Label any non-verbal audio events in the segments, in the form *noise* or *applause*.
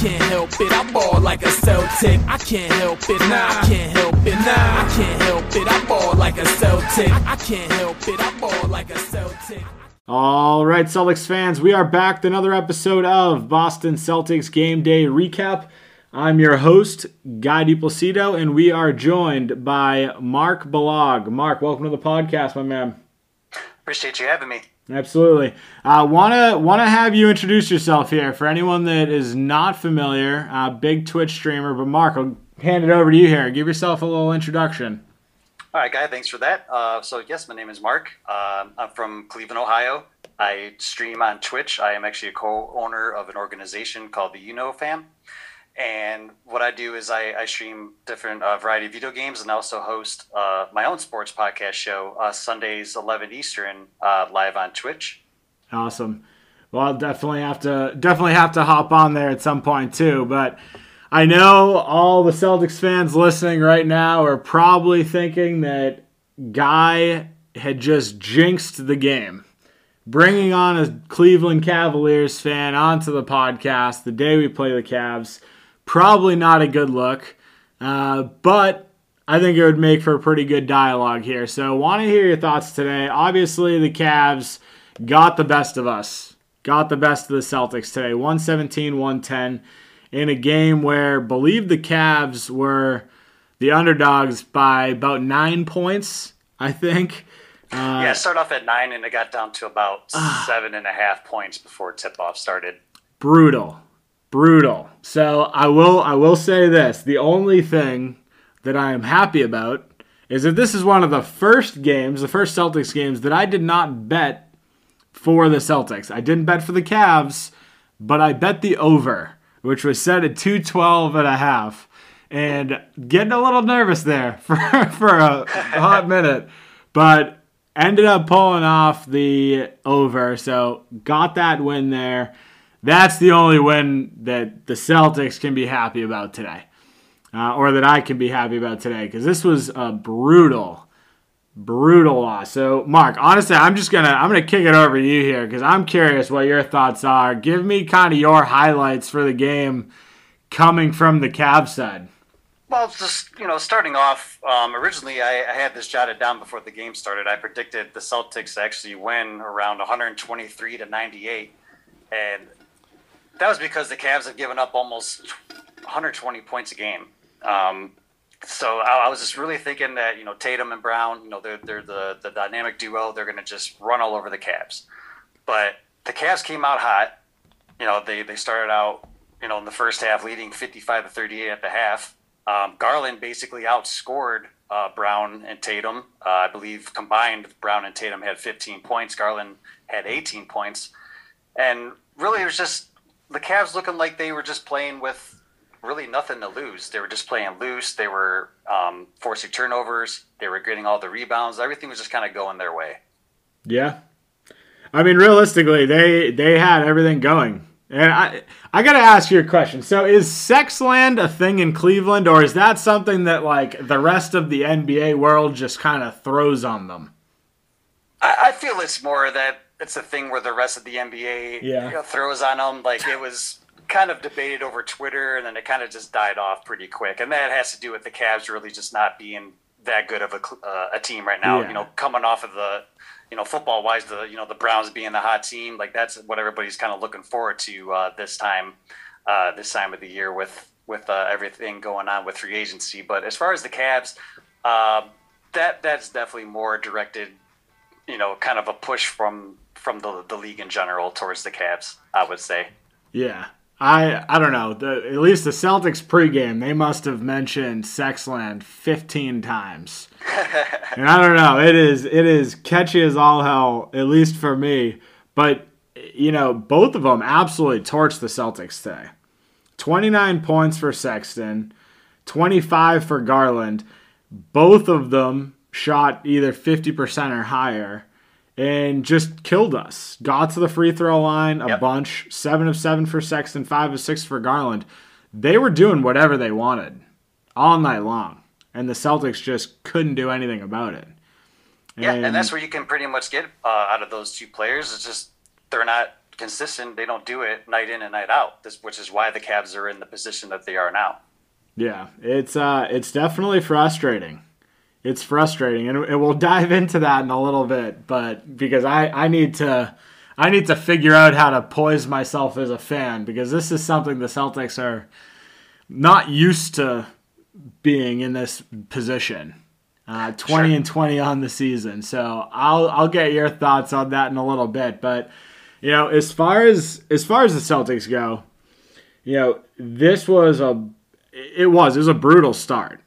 can't help it. I ball like a Celtic. I can't help it. Nah, I can't help it. Nah, I can't help it. I ball like a Celtic. I can't help it. I ball like a Celtic. All right, Celtics fans, we are back with another episode of Boston Celtics Game Day Recap. I'm your host, Guy DePlacido, and we are joined by Mark Balog. Mark, welcome to the podcast, my man. Appreciate you having me. Absolutely. Uh, wanna wanna have you introduce yourself here for anyone that is not familiar. Uh, big Twitch streamer, but Mark, I'll hand it over to you here. Give yourself a little introduction. All right, Guy, thanks for that. Uh, so, yes, my name is Mark. Um I'm from Cleveland, Ohio. I stream on Twitch. I am actually a co owner of an organization called the UNO Fam. And what I do is I, I stream different uh, variety of video games and also host uh, my own sports podcast show uh, Sundays 11 Eastern uh, live on Twitch. Awesome. Well, I'll definitely have to definitely have to hop on there at some point too. But I know all the Celtics fans listening right now are probably thinking that Guy had just jinxed the game, bringing on a Cleveland Cavaliers fan onto the podcast the day we play the Cavs. Probably not a good look, uh, but I think it would make for a pretty good dialogue here. So, want to hear your thoughts today. Obviously, the Cavs got the best of us, got the best of the Celtics today 117 110 in a game where, believe the Cavs were the underdogs by about nine points, I think. Uh, yeah, it started off at nine and it got down to about seven and a half points before tip off started. brutal brutal. So i will i will say this. The only thing that i am happy about is that this is one of the first games the first celtics games that i did not bet for the celtics. I didn't bet for the Cavs, but i bet the over which was set at 212 and a half. And getting a little nervous there *laughs* for, for a hot minute but ended up pulling off the over. So got that win there that's the only win that the Celtics can be happy about today, uh, or that I can be happy about today, because this was a brutal, brutal loss. So, Mark, honestly, I'm just gonna I'm gonna kick it over to you here because I'm curious what your thoughts are. Give me kind of your highlights for the game coming from the Cavs side. Well, just you know, starting off, um, originally I, I had this jotted down before the game started. I predicted the Celtics actually win around 123 to 98, and that was because the Cavs have given up almost 120 points a game. Um, so I, I was just really thinking that you know Tatum and Brown, you know, they're they're the the dynamic duo. They're going to just run all over the Cavs, but the Cavs came out hot. You know, they they started out you know in the first half leading 55 to 38 at the half. Um, Garland basically outscored uh, Brown and Tatum. Uh, I believe combined, Brown and Tatum had 15 points. Garland had 18 points, and really it was just the Cavs looking like they were just playing with really nothing to lose. They were just playing loose. They were um, forcing turnovers. They were getting all the rebounds. Everything was just kind of going their way. Yeah, I mean, realistically, they they had everything going. And I I gotta ask you a question. So is Sexland a thing in Cleveland, or is that something that like the rest of the NBA world just kind of throws on them? I, I feel it's more that it's a thing where the rest of the NBA Yeah. you know, throws on them. Like it was kind of debated over Twitter, and then it kind of just died off pretty quick. And that has to do with the Cavs really just not being that good of a, uh, a team right now. Yeah. You know, coming off of the, you know, football wise, the you know the Browns being the hot team, like that's what everybody's kind of looking forward to uh, this time, uh, this time of the year with with uh, everything going on with free agency. But as far as the Cavs, uh, that that's definitely more directed, you know, kind of a push from from the the league in general towards the Cavs. I would say. Yeah. I I don't know. The, at least the Celtics pregame, they must have mentioned Sexland 15 times. *laughs* and I don't know. It is it is catchy as all hell, at least for me. But you know, both of them absolutely torched the Celtics today. 29 points for Sexton, 25 for Garland. Both of them shot either 50% or higher and just killed us. Got to the free throw line a Yep. bunch. Seven of seven for Sexton, five of six for Garland. They were doing whatever they wanted all night long, and the Celtics just couldn't do anything about it. Yeah, and that's where you can pretty much get uh, out of those two players. It's just they're not consistent. They don't do it night in and night out. This, which is why the Cavs are in the position that they are now. Yeah, it's uh, it's definitely frustrating. It's frustrating, and, and we'll dive into that in a little bit. But because I I need to I need to figure out how to poise myself as a fan because this is something the Celtics are not used to being in this position. Uh, 20 sure. and 20 on the season. So I'll I'll get your thoughts on that in a little bit. But you know, as far as as far as the Celtics go, you know, this was a it was it was a brutal start.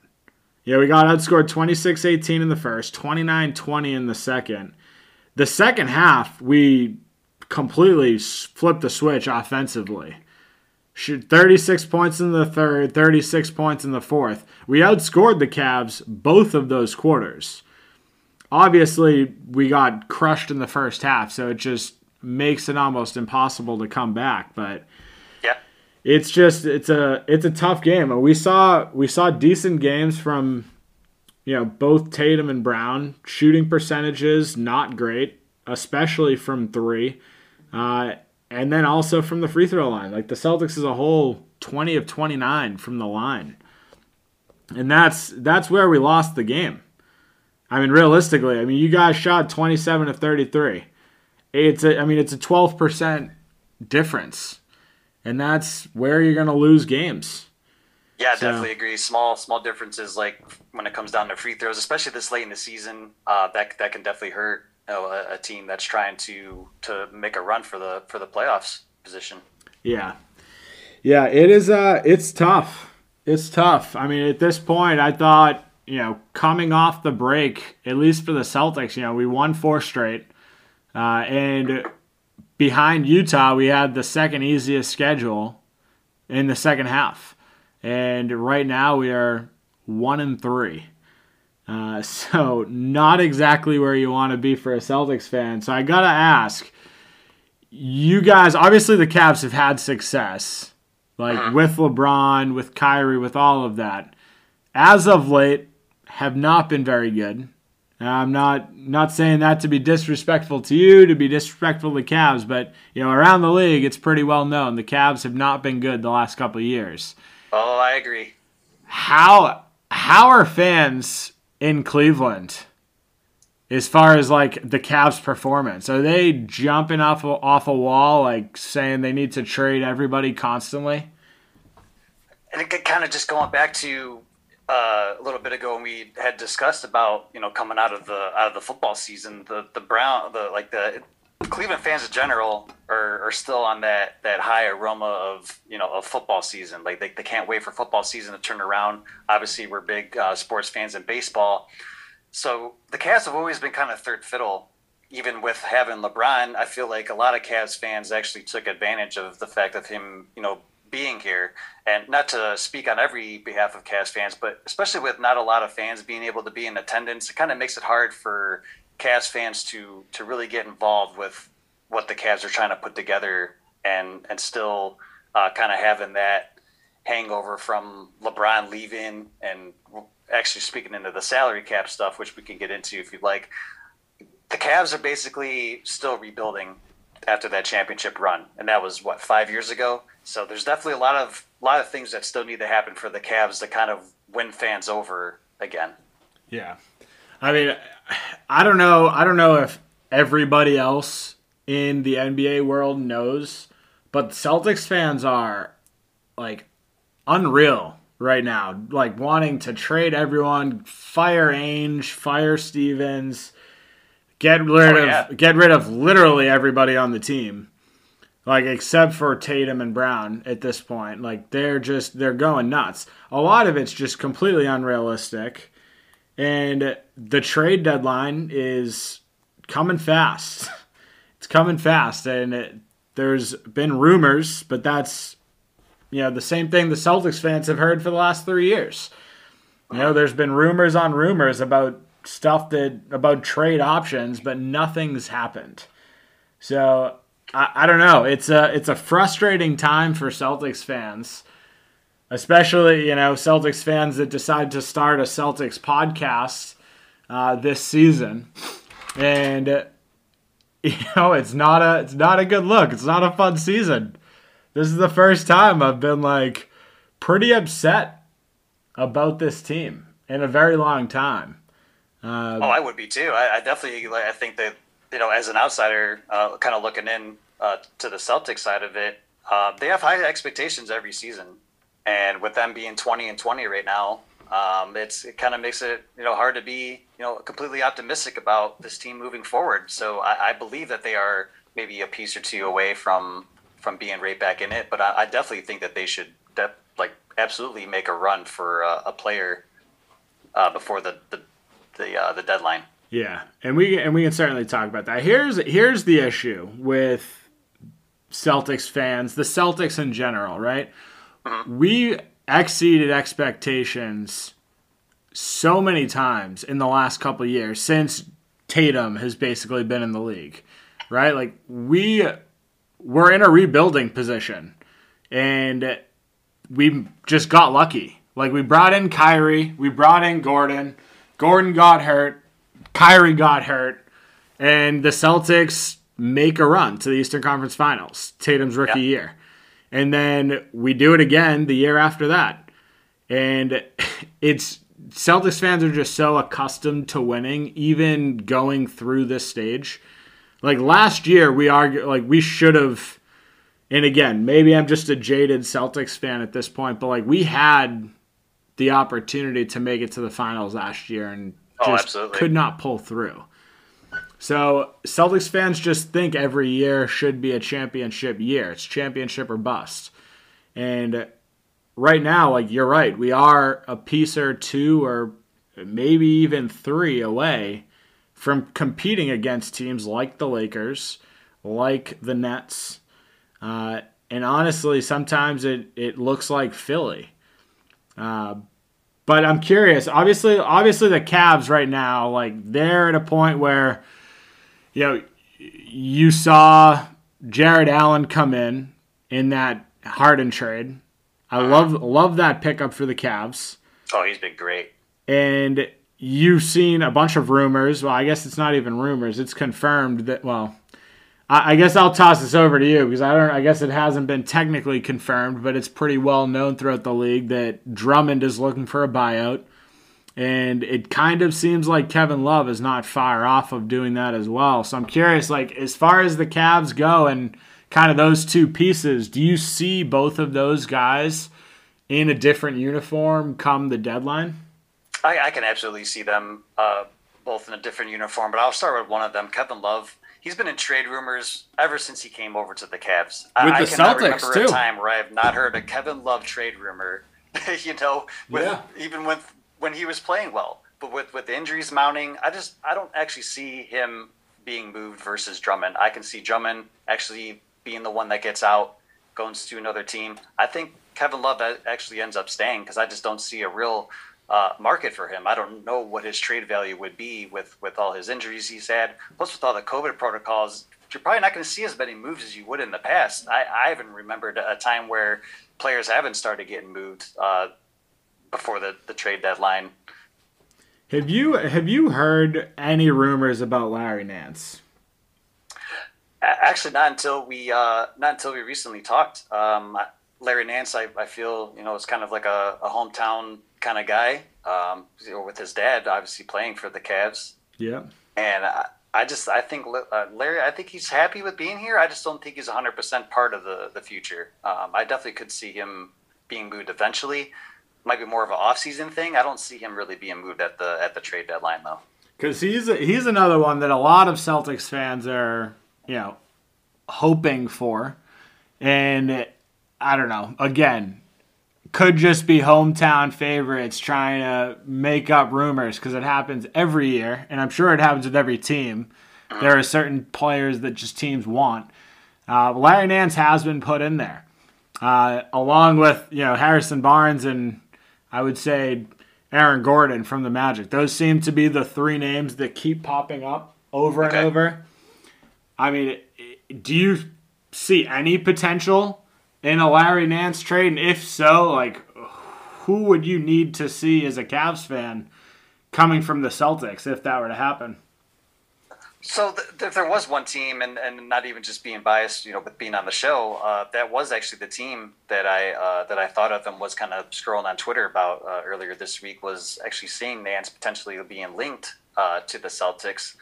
Yeah, we got outscored 26-18 in the first, 29-20 in the second. The second half, we completely flipped the switch offensively. 36 points in the third, 36 points in the fourth. We outscored the Cavs both of those quarters. Obviously, we got crushed in the first half, so it just makes it almost impossible to come back, but. It's just it's a it's a tough game. We saw we saw decent games from you know, both Tatum and Brown shooting percentages not great, especially from 3. Uh, and then also from the free throw line. Like the Celtics as a whole, 20 of 29 from the line. And that's that's where we lost the game. I mean, realistically, I mean, you guys shot 27 of 33. It's a, I mean, it's a 12% difference. And that's where you're going to lose games. Yeah, so. definitely agree. Small, small differences like when it comes down to free throws, especially this late in the season, uh, that that can definitely hurt you know, a, a, team that's trying to to make a run for the for the playoffs position. Yeah, yeah, it is. Uh, it's tough. It's tough. I mean, at this point, I thought you know coming off the break, at least for the Celtics, you know, we won four straight, uh, and behind Utah, we had the second easiest schedule in the second half, and right now we are one and three. Uh, *laughs* so not exactly where you want to be for a Celtics fan. So I gotta ask, you guys obviously the Cavs have had success, like uh-huh. with LeBron, with Kyrie, with all of that. As of late, have not been very good. I'm not not saying that to be disrespectful to you, to be disrespectful to the Cavs, but you know around the league, it's pretty well known the Cavs have not been good the last couple of years. Oh, I agree. How how are fans in Cleveland as far as like the Cavs' performance? Are they jumping off a, off a wall, like saying they need to trade everybody constantly? I think kind of just going back to uh, a little bit ago we had discussed about you know coming out of the out of the football season, the the Brown the like the Cleveland fans in general are, are still on that that high aroma of you know of football season. Like they, they can't wait for football season to turn around. Obviously, we're big uh, sports fans in baseball, so the Cavs have always been kind of third fiddle. Even with having LeBron, I feel like a lot of Cavs fans actually took advantage of the fact of him, you know, being here. And not to speak on every behalf of Cavs fans, but especially with not a lot of fans being able to be in attendance, it kind of makes it hard for Cavs fans to to really get involved with what the Cavs are trying to put together and and still uh, kind of having that hangover from LeBron leaving and actually speaking into the salary cap stuff, which we can get into if you'd like. The Cavs are basically still rebuilding after that championship run, and that was what five years ago. So there's definitely a lot of lot of things that still need to happen for the Cavs to kind of win fans over again. Yeah, I mean, I don't know. I don't know if everybody else in the NBA world knows, but Celtics fans are like unreal right now. Like wanting to trade everyone, fire Ainge, fire Stevens, get rid oh, yeah. of get rid of literally everybody on the team. Like except for Tatum and Brown at this point. Like they're just they're going nuts. A lot of it's just completely unrealistic and the trade deadline is coming fast. *laughs* It's coming fast, and it, there's been rumors, but that's you know the same thing the Celtics fans have heard for the last three years. You know, there's been rumors on rumors about stuff that about trade options, but nothing's happened. So I, I don't know. It's a it's a frustrating time for Celtics fans especially you know Celtics fans that decide to start a Celtics podcast uh, this season, and *laughs* you know, it's not a it's not a good look. It's not a fun season. This is the first time I've been like pretty upset about this team in a very long time. Uh, oh, I would be too. I, I definitely like. I think that you know, as an outsider, uh, kind of looking in uh, to the Celtics side of it, uh, they have high expectations every season, and with them being twenty and twenty right now, um, it's it kind of makes it you know hard to be you know completely optimistic about this team moving forward. So I, I believe that they are maybe a piece or two away from from being right back in it, but I, I definitely think that they should de- like absolutely make a run for uh, a player uh, before the the the, uh, the deadline. Yeah, and we and we can certainly talk about that. Here's here's the issue with Celtics fans, the Celtics in general, right? We exceeded expectations so many times in the last couple years since Tatum has basically been in the league, right? Like we were in a rebuilding position and we just got lucky. Like we brought in Kyrie, we brought in Gordon, Gordon got hurt, Kyrie got hurt, and the Celtics make a run to the Eastern Conference Finals, Tatum's rookie yeah. year. And then we do it again the year after that. And *laughs* it's Celtics fans are just so accustomed to winning, even going through this stage. Like last year, we argue like we should have. And again, maybe I'm just a jaded Celtics fan at this point, but like we had the opportunity to make it to the finals last year and oh, could not pull through. So Celtics fans just think every year should be a championship year. It's championship or bust. And right now, like you're right, we are a piece or two or maybe even three away from competing against teams like the Lakers, like the Nets. Uh, and honestly, sometimes it, it looks like Philly. Uh, but I'm curious. Obviously, obviously the Cavs right now, like they're at a point where you know, you saw Jarrett Allen come in in that Harden trade. I uh-huh. love love that pickup for the Cavs. Oh, he's been great. And you've seen a bunch of rumors. Well, I guess it's not even rumors; it's confirmed that. Well, I, guess I'll toss this over to you because I don't. I guess it hasn't been technically confirmed, but it's pretty well known throughout the league that Drummond is looking for a buyout. And it kind of seems like Kevin Love is not far off of doing that as well. So I'm curious, like, as far as the Cavs go and kind of those two pieces, do you see both of those guys in a different uniform come the deadline? I, I can absolutely see them uh, both in a different uniform, but I'll start with one of them, Kevin Love. He's been in trade rumors ever since he came over to the Cavs. With I, the I cannot Celtics remember too. a time where I have not heard a Kevin Love trade rumor. *laughs* you know, with, yeah. even with when he was playing well. But with with injuries mounting, I just I don't actually see him being moved versus Drummond. I can see Drummond actually being the one that gets out, goes to another team. I think Kevin Love actually ends up staying because I just don't see a real uh, market for him. I don't know what his trade value would be with with all his injuries he's had, plus with all the COVID protocols. You're probably not going to see as many moves as you would in the past. I, I haven't remembered a time where players haven't started getting moved. Uh, before the, the trade deadline. Have you have you heard any rumors about Larry Nance? Actually, not until we uh, not until we recently talked. Um, Larry Nance, I, I feel you know is kind of like a, a hometown kind of guy. Um, you know, with his dad, obviously playing for the Cavs. Yeah. And I, I just I think uh, Larry, I think he's happy with being here. I just don't think he's 100 percent part of the the future. Um, I definitely could see him being moved eventually might be more of an off-season thing. I don't see him really being moved at the at the trade deadline though. Because he's he's another one that a lot of Celtics fans are you know hoping for, and I don't know. Again, could just be hometown favorites trying to make up rumors because it happens every year, and I'm sure it happens with every team. There are certain players that just teams want. Uh, Larry Nance has been put in there, uh, along with you know Harrison Barnes and I would say Aaron Gordon from the Magic. Those seem to be the three names that keep popping up over okay. and over. I mean, do you see any potential in a Larry Nance trade? And if so, like, who would you need to see as a Cavs fan coming from the Celtics if that were to happen? So th- th- there was one team, and, and not even just being biased, you know, but being on the show, uh, that was actually the team that I uh, that I thought of and was kind of scrolling on Twitter about uh, earlier this week was actually seeing Nance potentially being linked uh, to the Celtics.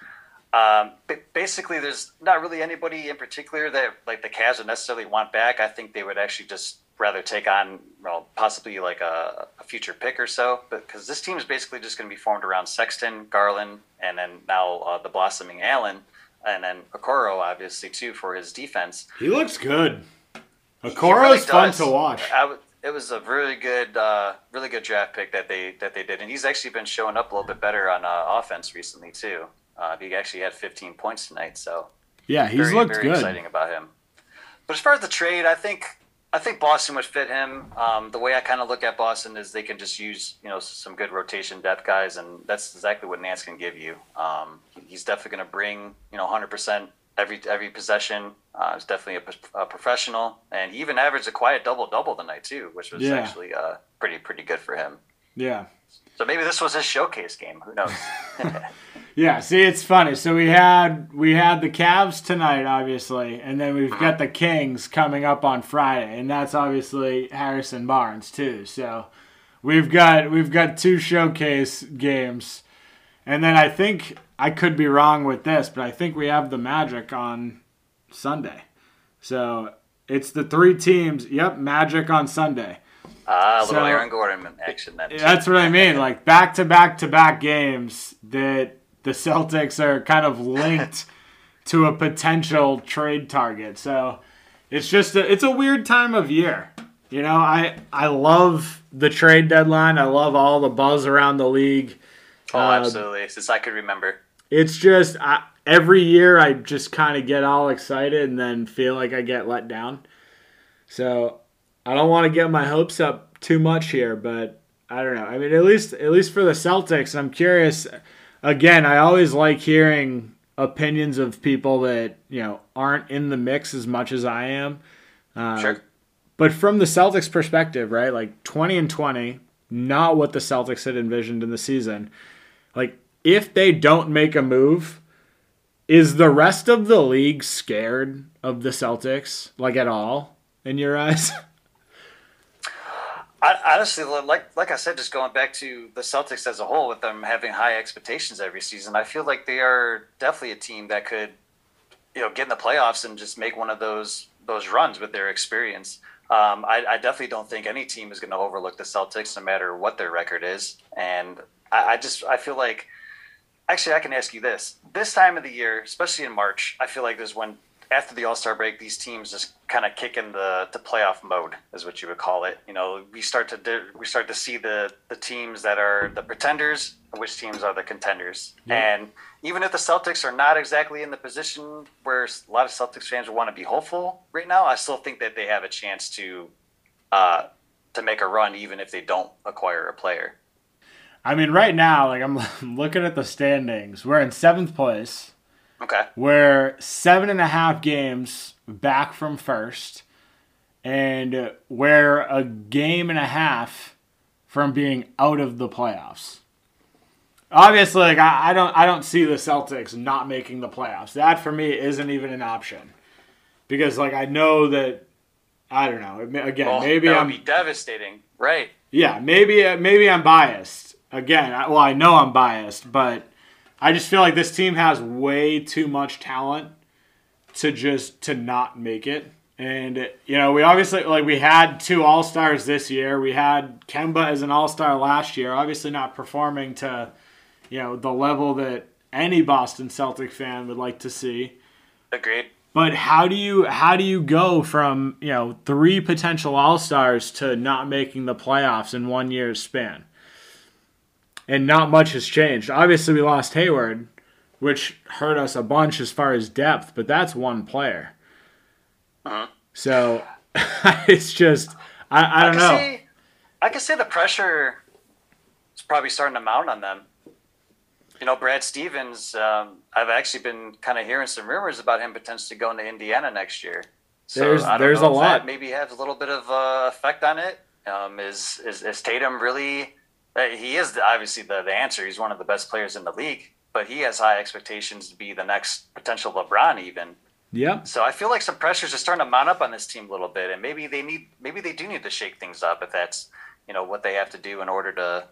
Um, basically, there's not really anybody in particular that like the Cavs would necessarily want back. I think they would actually just rather take on well, possibly like a, a future pick or so. But because this team is basically just going to be formed around Sexton, Garland, and then now uh, the blossoming Allen, and then Okoro obviously too for his defense. He looks good. He Okoro's really fun to watch. I w- it was a really good, uh, really good draft pick that they that they did, and he's actually been showing up a little bit better on uh, offense recently too. Uh, he actually had 15 points tonight, so Yeah, he's very, looked very good. exciting about him. But as far as the trade, I think I think Boston would fit him. Um, the way I kind of look at Boston is they can just use you know some good rotation depth guys, and that's exactly what Nance can give you. Um, he's definitely going to bring you know 100 percent every every possession. Uh, he's definitely a, a professional, and he even averaged a quiet double double tonight too, which was Yeah. actually uh, pretty pretty good for him. Yeah. So maybe this was his showcase game. Who knows? *laughs* *laughs* Yeah, see it's funny. So we had we had the Cavs tonight obviously, and then we've got the Kings coming up on Friday, and that's obviously Harrison Barnes too. So we've got we've got two showcase games. And then I think I could be wrong with this, but I think we have the Magic on Sunday. So it's the three teams. Yep, Magic on Sunday. Ah, little So- Aaron Gordon action then. That's what I mean. Like back to back to back games that the Celtics are kind of linked *laughs* to a potential trade target. So it's just a, it's a weird time of year. You know, I I love the trade deadline. I love all the buzz around the league. Oh, Uh, absolutely. Since I could remember. It's just I, every year I just kind of get all excited and then feel like I get let down. So I don't want to get my hopes up too much here, but I don't know. I mean, at least at least for the Celtics, I'm curious. Again, I always like hearing opinions of people that you know aren't in the mix as much as I am. Uh, Sure. But from the Celtics' perspective, right? Like 20 and 20, not what the Celtics had envisioned in the season. Like, if they don't make a move, is the rest of the league scared of the Celtics, like at all, in your eyes? *laughs* Honestly, like like I said, just going back to the Celtics as a whole, with them having high expectations every season, I feel like they are definitely a team that could, you know, get in the playoffs and just make one of those those runs with their experience. Um, I, I definitely don't think any team is going to overlook the Celtics, no matter what their record is. And I, I just I feel like, actually, I can ask you this: this time of the year, especially in March, I feel like there's when after the All Star break, these teams just kind of kick in the, the playoff mode, is what you would call it. You know, we start to do, we start to see the the teams that are the pretenders, which teams are the contenders. And even if the Celtics are not exactly in the position where a lot of Celtics fans would want to be hopeful right now, I still think that they have a chance to uh, to make a run, even if they don't acquire a player. I mean, right now, like I'm *laughs* looking at the standings. We're in seventh place. Okay. We're seven and a half games back from first, and we're a game and a half from being out of the playoffs. Obviously, like I, I don't, I don't see the Celtics not making the playoffs. That for me isn't even an option, because like I know that I don't know. Again, Well, maybe that I'm would be devastating, right? yeah, maybe maybe I'm biased. Again, I, well, I know I'm biased, but I just feel like this team has way too much talent to just to not make it. And you know, we obviously like we had two All Stars this year. We had Kemba as an All Star last year. Obviously, not performing to you know the level that any Boston Celtic fan would like to see. Agreed. But how do you how do you go from you know three potential All Stars to not making the playoffs in one year's span? And not much has changed. Obviously, we lost Hayward, which hurt us a bunch as far as depth, but that's one player. Uh-huh. So *laughs* it's just I, I don't can know. See, I can say the pressure is probably starting to mount on them. You know, Brad Stevens. Um, I've actually been kind of hearing some rumors about him potentially going to Indiana next year. So There's- I there's a lot. Maybe has a little bit of uh, effect on it. Um, is, is is Tatum really? Uh, he is obviously the, the answer. He's one of the best players in the league. but he has high expectations to be the next potential LeBron even. Yep. So I feel like some pressures are starting to mount up on this team a little bit, and maybe they need, maybe they do need to shake things up if that's, you know, what they have to do in order to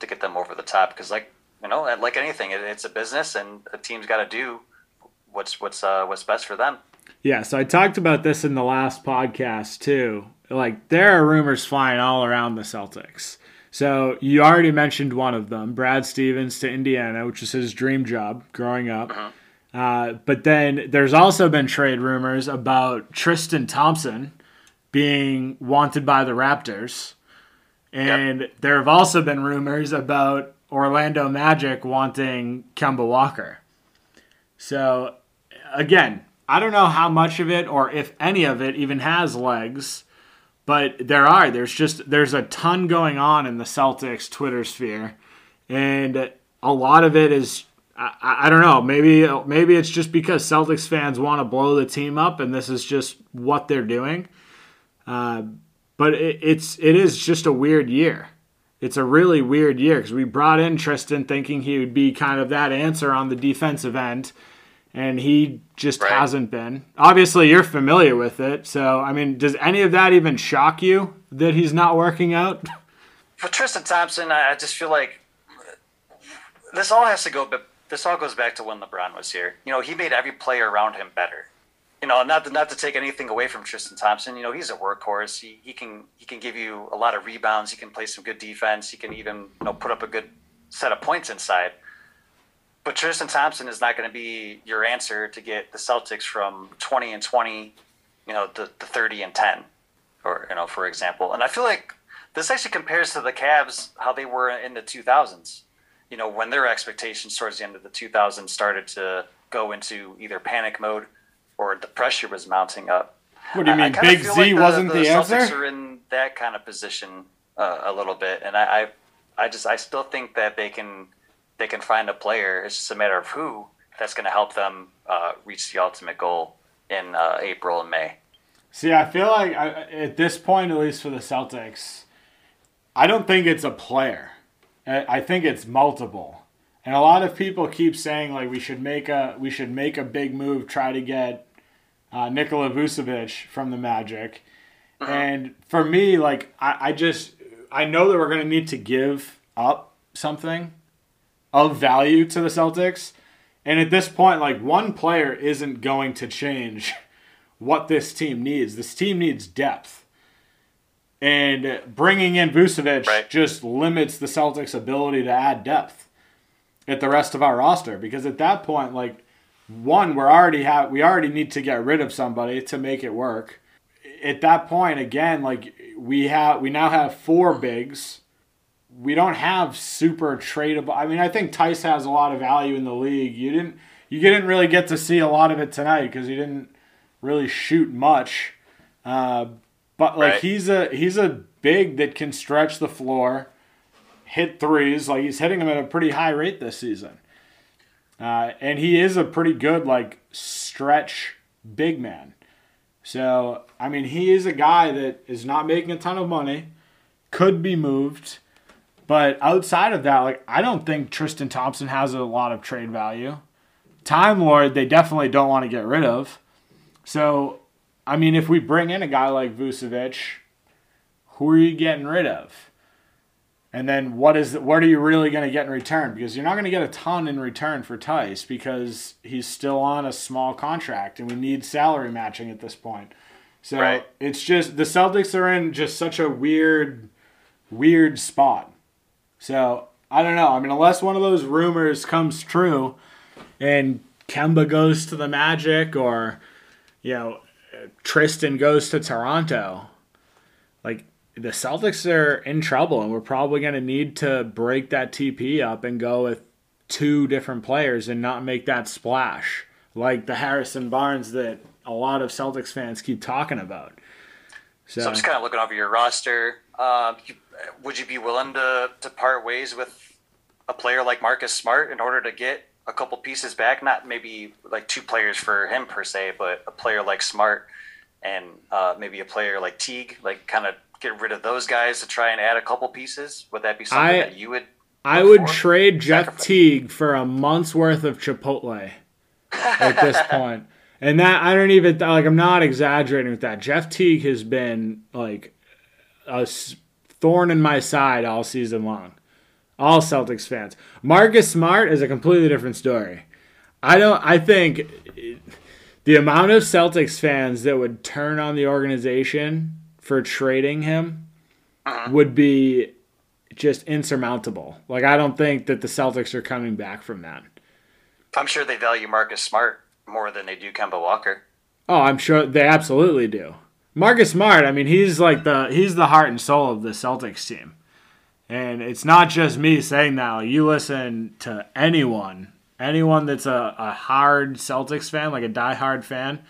to get them over the top. Because like you know, like anything, it, it's a business, and a team's got to do what's what's uh, what's best for them. Yeah, so I talked about this in the last podcast too. Like there are rumors flying all around the Celtics. So you already mentioned one of them, Brad Stevens to Indiana, which was his dream job growing up. Uh-huh. Uh, but then there's also been trade rumors about Tristan Thompson being wanted by the Raptors. And yep. there have also been rumors about Orlando Magic wanting Kemba Walker. So again, I don't know how much of it or if any of it even has legs, but there are. There's just there's a ton going on in the Celtics Twitter sphere, and a lot of it is I, I don't know. Maybe maybe it's just because Celtics fans want to blow the team up, and this is just what they're doing. Uh, but it, it's it is just a weird year. It's a really weird year because we brought in Tristan thinking he would be kind of that answer on the defensive end and he just right. hasn't been. Obviously, you're familiar with it, so I mean, does any of that even shock you that he's not working out? For Tristan Thompson, I just feel like this all has to go, but this all goes back to when LeBron was here. You know, he made every player around him better. You know, not to, not to take anything away from Tristan Thompson. You know, he's a workhorse. He, he can he can give you a lot of rebounds. He can play some good defense. He can even you know put up a good set of points inside. But Tristan Thompson is not going to be your answer to get the Celtics from 20 and 20, you know, to, to 30 and 10, or, you know, for example. And I feel like this actually compares to the Cavs, how they were in the 2000s, you know, when their expectations towards the end of the 2000s started to go into either panic mode or the pressure was mounting up. What do you mean? Big Z like the, wasn't the, the answer? Celtics are in that kind of position uh, a little bit. And I, I, I just, I still think that they can they can find a player. It's just a matter of who that's going to help them uh, reach the ultimate goal in uh, April and May. See, I feel like I, at this point, at least for the Celtics, I don't think it's a player. I think it's multiple. And a lot of people keep saying like we should make a we should make a big move, try to get uh, Nikola Vucevic from the Magic. Uh-huh. And for me, like I, I just I know that we're gonna need to give up something of value to the Celtics. And at this point, like one player isn't going to change what this team needs. This team needs depth. And bringing in Vucevic right. just limits the Celtics' ability to add depth at the rest of our roster because at that point, like one, we're already have we already need to get rid of somebody to make it work. At that point, again, like we have we now have four bigs we don't have super tradable. I mean, I think Theis has a lot of value in the league. You didn't you didn't really get to see a lot of it tonight because he didn't really shoot much. Uh, but like right. he's a he's a big that can stretch the floor, hit threes. Like he's hitting them at a pretty high rate this season. Uh, and he is a pretty good like stretch big man. So I mean, he is a guy that is not making a ton of money, could be moved but outside of that, like I don't think Tristan Thompson has a lot of trade value. Time Lord, they definitely don't want to get rid of. So, I mean, if we bring in a guy like Vucevic, who are you getting rid of? And then what is what are you really going to get in return? Because you're not going to get a ton in return for Theis because he's still on a small contract and we need salary matching at this point. So right. it's just the Celtics are in just such a weird, weird spot. So I don't know. I mean, unless one of those rumors comes true, and Kemba goes to the Magic, or you know, Tristan goes to Toronto, like the Celtics are in trouble, and we're probably going to need to break that TP up and go with two different players and not make that splash like the Harrison Barnes that a lot of Celtics fans keep talking about. So, so I'm just kind of looking over your roster. Uh, you would you be willing to to part ways with a player like Marcus Smart in order to get a couple pieces back? Not maybe like two players for him per se, but a player like Smart and uh, maybe a player like Teague, like kind of get rid of those guys to try and add a couple pieces. Would that be something I, that you would? I would for? trade Jeff Sacrifice. Teague for a month's worth of Chipotle at this *laughs* point. And that I don't even like. I'm not exaggerating with that. Jeff Teague has been like a thorn in my side all season long. All Celtics fans. Marcus Smart is a completely different story. I don't. I think the amount of Celtics fans that would turn on the organization for trading him uh-huh. would be just insurmountable. Like I don't think that the Celtics are coming back from that. I'm sure they value Marcus Smart more than they do Kemba Walker. Oh, I'm sure they absolutely do. Marcus Smart, I mean, he's like the he's the heart and soul of the Celtics team. And it's not just me saying that. Like, you listen to anyone, anyone that's a, a hard Celtics fan, like a diehard fan,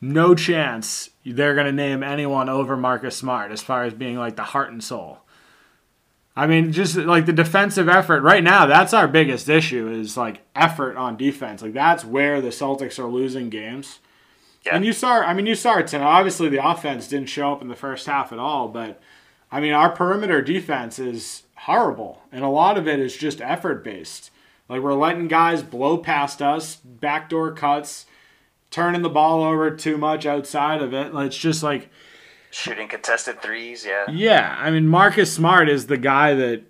no chance they're going to name anyone over Marcus Smart as far as being like the heart and soul. I mean, just like the defensive effort right now, that's our biggest issue is like effort on defense. Like that's where the Celtics are losing games. Yeah. And you saw, I mean, you saw it tonight. Obviously, the offense didn't show up in the first half at all, but I mean, our perimeter defense is horrible, and a lot of it is just effort based. Like we're letting guys blow past us, backdoor cuts, turning the ball over too much outside of it. It's just like, Shooting contested threes, yeah. yeah, I mean, Marcus Smart is the guy that,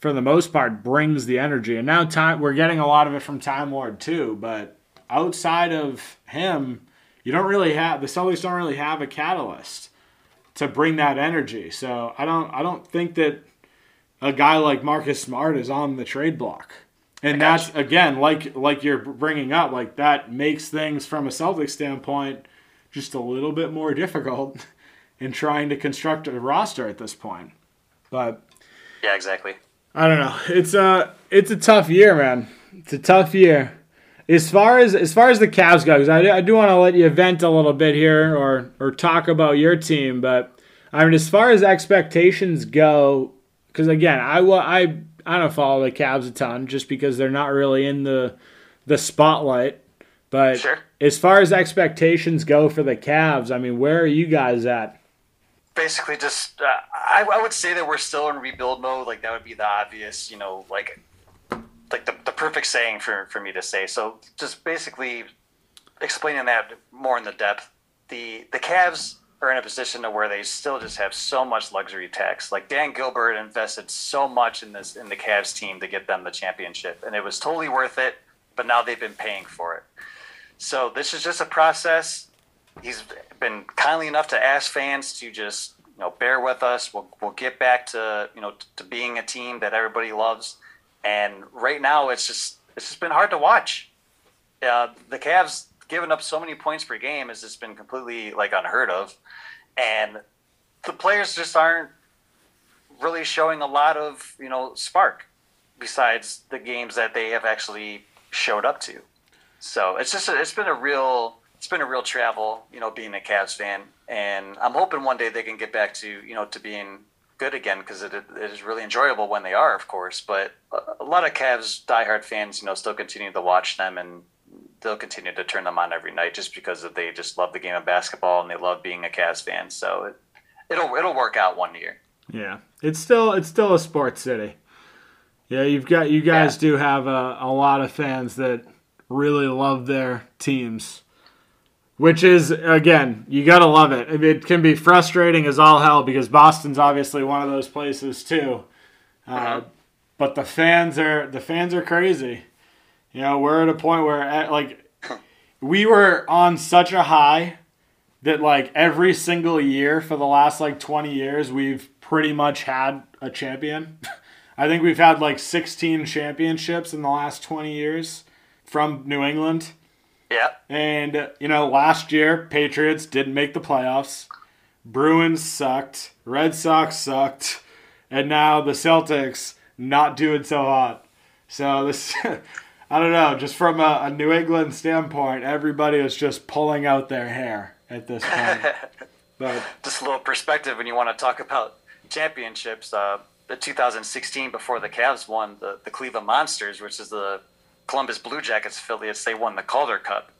for the most part, brings the energy. And now time we're getting a lot of it from Time Lord too. But outside of him, you don't really have the Celtics don't really have a catalyst to bring that energy. So I don't I don't think that a guy like Marcus Smart is on the trade block. And that's again like like you're bringing up like that makes things from a Celtics standpoint just a little bit more difficult *laughs* in trying to construct a roster at this point. But Yeah, exactly. I don't know. It's a it's a tough year, man. It's a tough year. As far as as far as the Cavs go, 'cause I, I do want to let you vent a little bit here or or talk about your team, but I mean, as far as expectations go, because again, I I I don't follow the Cavs a ton just because they're not really in the the spotlight. But Sure. as far as expectations go for the Cavs, I mean, where are you guys at? basically just uh, I, I would say that we're still in rebuild mode like that would be the obvious you know like like the, the perfect saying for, for me to say so just basically explaining that more in the depth the the Cavs are in a position to where they still just have so much luxury tax like Dan Gilbert invested so much in this in the Cavs team to get them the championship and it was totally worth it but now they've been paying for it so this is just a process he's been kindly enough to ask fans to just you know bear with us. We'll we'll get back to you know to being a team that everybody loves. And right now, it's just it's just been hard to watch. Uh, the Cavs giving up so many points per game has just been completely like unheard of, and the players just aren't really showing a lot of you know spark besides the games that they have actually showed up to. So it's just it's been a real it's been a real travel, you know, being a Cavs fan, and I'm hoping one day they can get back to you know to being good again because it, it is really enjoyable when they are, of course. But a, lot of Cavs diehard fans, you know, still continue to watch them and they'll continue to turn them on every night just because of they just love the game of basketball and they love being a Cavs fan. So it, it'll it'll work out one year. Yeah, it's still it's still a sports city. Yeah, you've got you guys Yeah. do have a, a lot of fans that really love their teams, which is again you gotta love it. It can be frustrating as all hell because Boston's obviously one of those places too. Uh, but the fans are the fans are crazy. You know, we're at a point where eh, like we were on such a high that like every single year for the last like 20 years we've pretty much had a champion. *laughs* I think we've had like 16 championships in the last 20 years from New England. Yeah, And uh, you know, last year Patriots didn't make the playoffs. Bruins sucked, Red Sox sucked, and now the Celtics not doing so hot. So this *laughs* I don't know, just from a, a New England standpoint, everybody is just pulling out their hair at this point. *laughs* but just a little perspective when you want to talk about championships. Uh, the 2016, before the Cavs won the, the Cleveland Monsters, which is the Columbus Blue Jackets affiliates, they won the Calder Cup.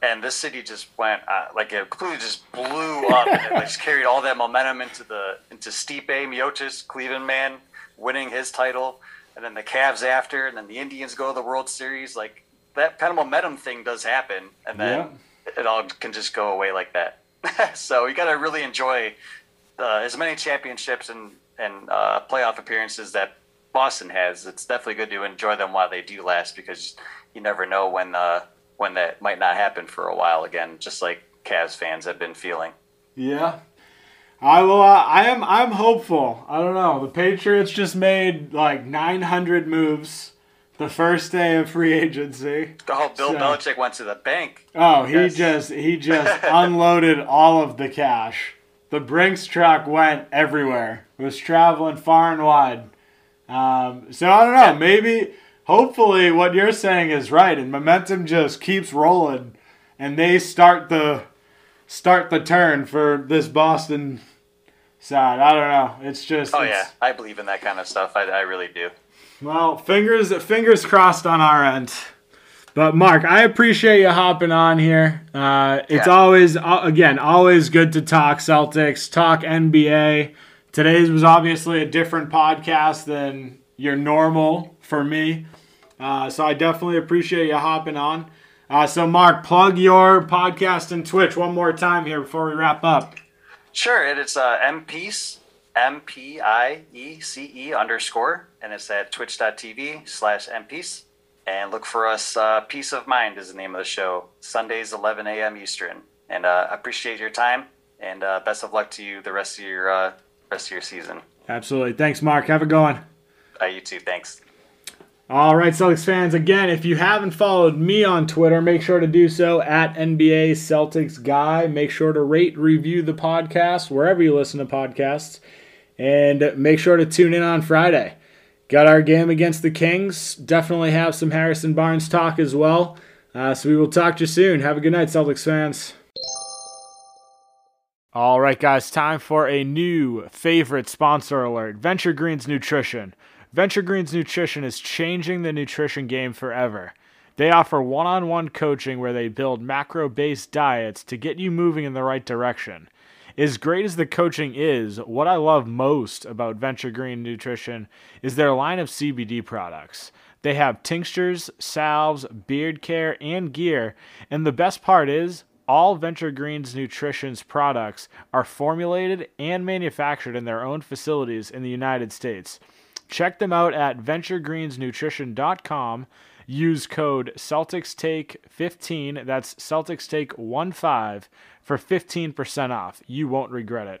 And this city just went uh, like it completely just blew *laughs* up. and it like, just carried all that momentum into the into Stipe Miocic, Cleveland man, winning his title. and then the Cavs after, and then the Indians go to the World Series. Like that kind of momentum thing does happen, and then it all can just go away like that. *laughs* so you got to really enjoy uh, as many championships and and uh, playoff appearances that Boston has. It's definitely good to enjoy them while they do last because you never know when uh, when that might not happen for a while again. Just like Cavs fans have been feeling. Yeah, I will. Uh, I am. I'm hopeful. I don't know. The Patriots just made like 900 moves the first day of free agency. Oh, Bill so, Belichick went to the bank. Oh, he yes. just he *laughs* just unloaded all of the cash. The Brinks truck went everywhere. It was traveling far and wide. Um, so I don't know. Yeah. Maybe, hopefully, what you're saying is right, and momentum just keeps rolling, and they start the start the turn for this Boston side. I don't know. It's just. Oh it's, yeah, I believe in that kind of stuff. I, I really do. Well, fingers fingers crossed on our end. But Mark, I appreciate you hopping on here. Uh, it's yeah. always again always good to talk Celtics, talk NBA. Today's was obviously a different podcast than your normal for me, uh, so I definitely appreciate you hopping on. Uh, so, Mark, plug your podcast and Twitch one more time here before we wrap up. Sure, it's uh, MPiece, M P I E C E underscore, and it's at twitch.tv slash MPiece. And look for us. Uh, Peace of Mind is the name of the show. Sundays, 11 a.m. Eastern. And uh, appreciate your time, and uh, best of luck to you the rest of your uh, rest of your season. Absolutely. Thanks, Mark. Have a good one. Uh, you too. Thanks. All right, Celtics fans. Again, if you haven't followed me on Twitter, make sure to do so at NBA Celtics Guy. Make sure to rate, review the podcast wherever you listen to podcasts, and make sure to tune in on Friday. Got our game against the Kings. Definitely have some Harrison Barnes talk as well. Uh, so we will talk to you soon. Have a good night, Celtics fans. All right, guys, time for a new favorite sponsor alert Venture Greens Nutrition. Venture Greens Nutrition is changing the nutrition game forever. They offer one on one coaching where they build macro based diets to get you moving in the right direction. As great as the coaching is, what I love most about Venture Green Nutrition is their line of CBD products. They have tinctures, salves, beard care, and gear, and the best part is all Venture Greens Nutrition's products are formulated and manufactured in their own facilities in the United States. Check them out at venturegreensnutrition.com. Use code CelticsTake15, that's CelticsTake15, for 15% off. You won't regret it.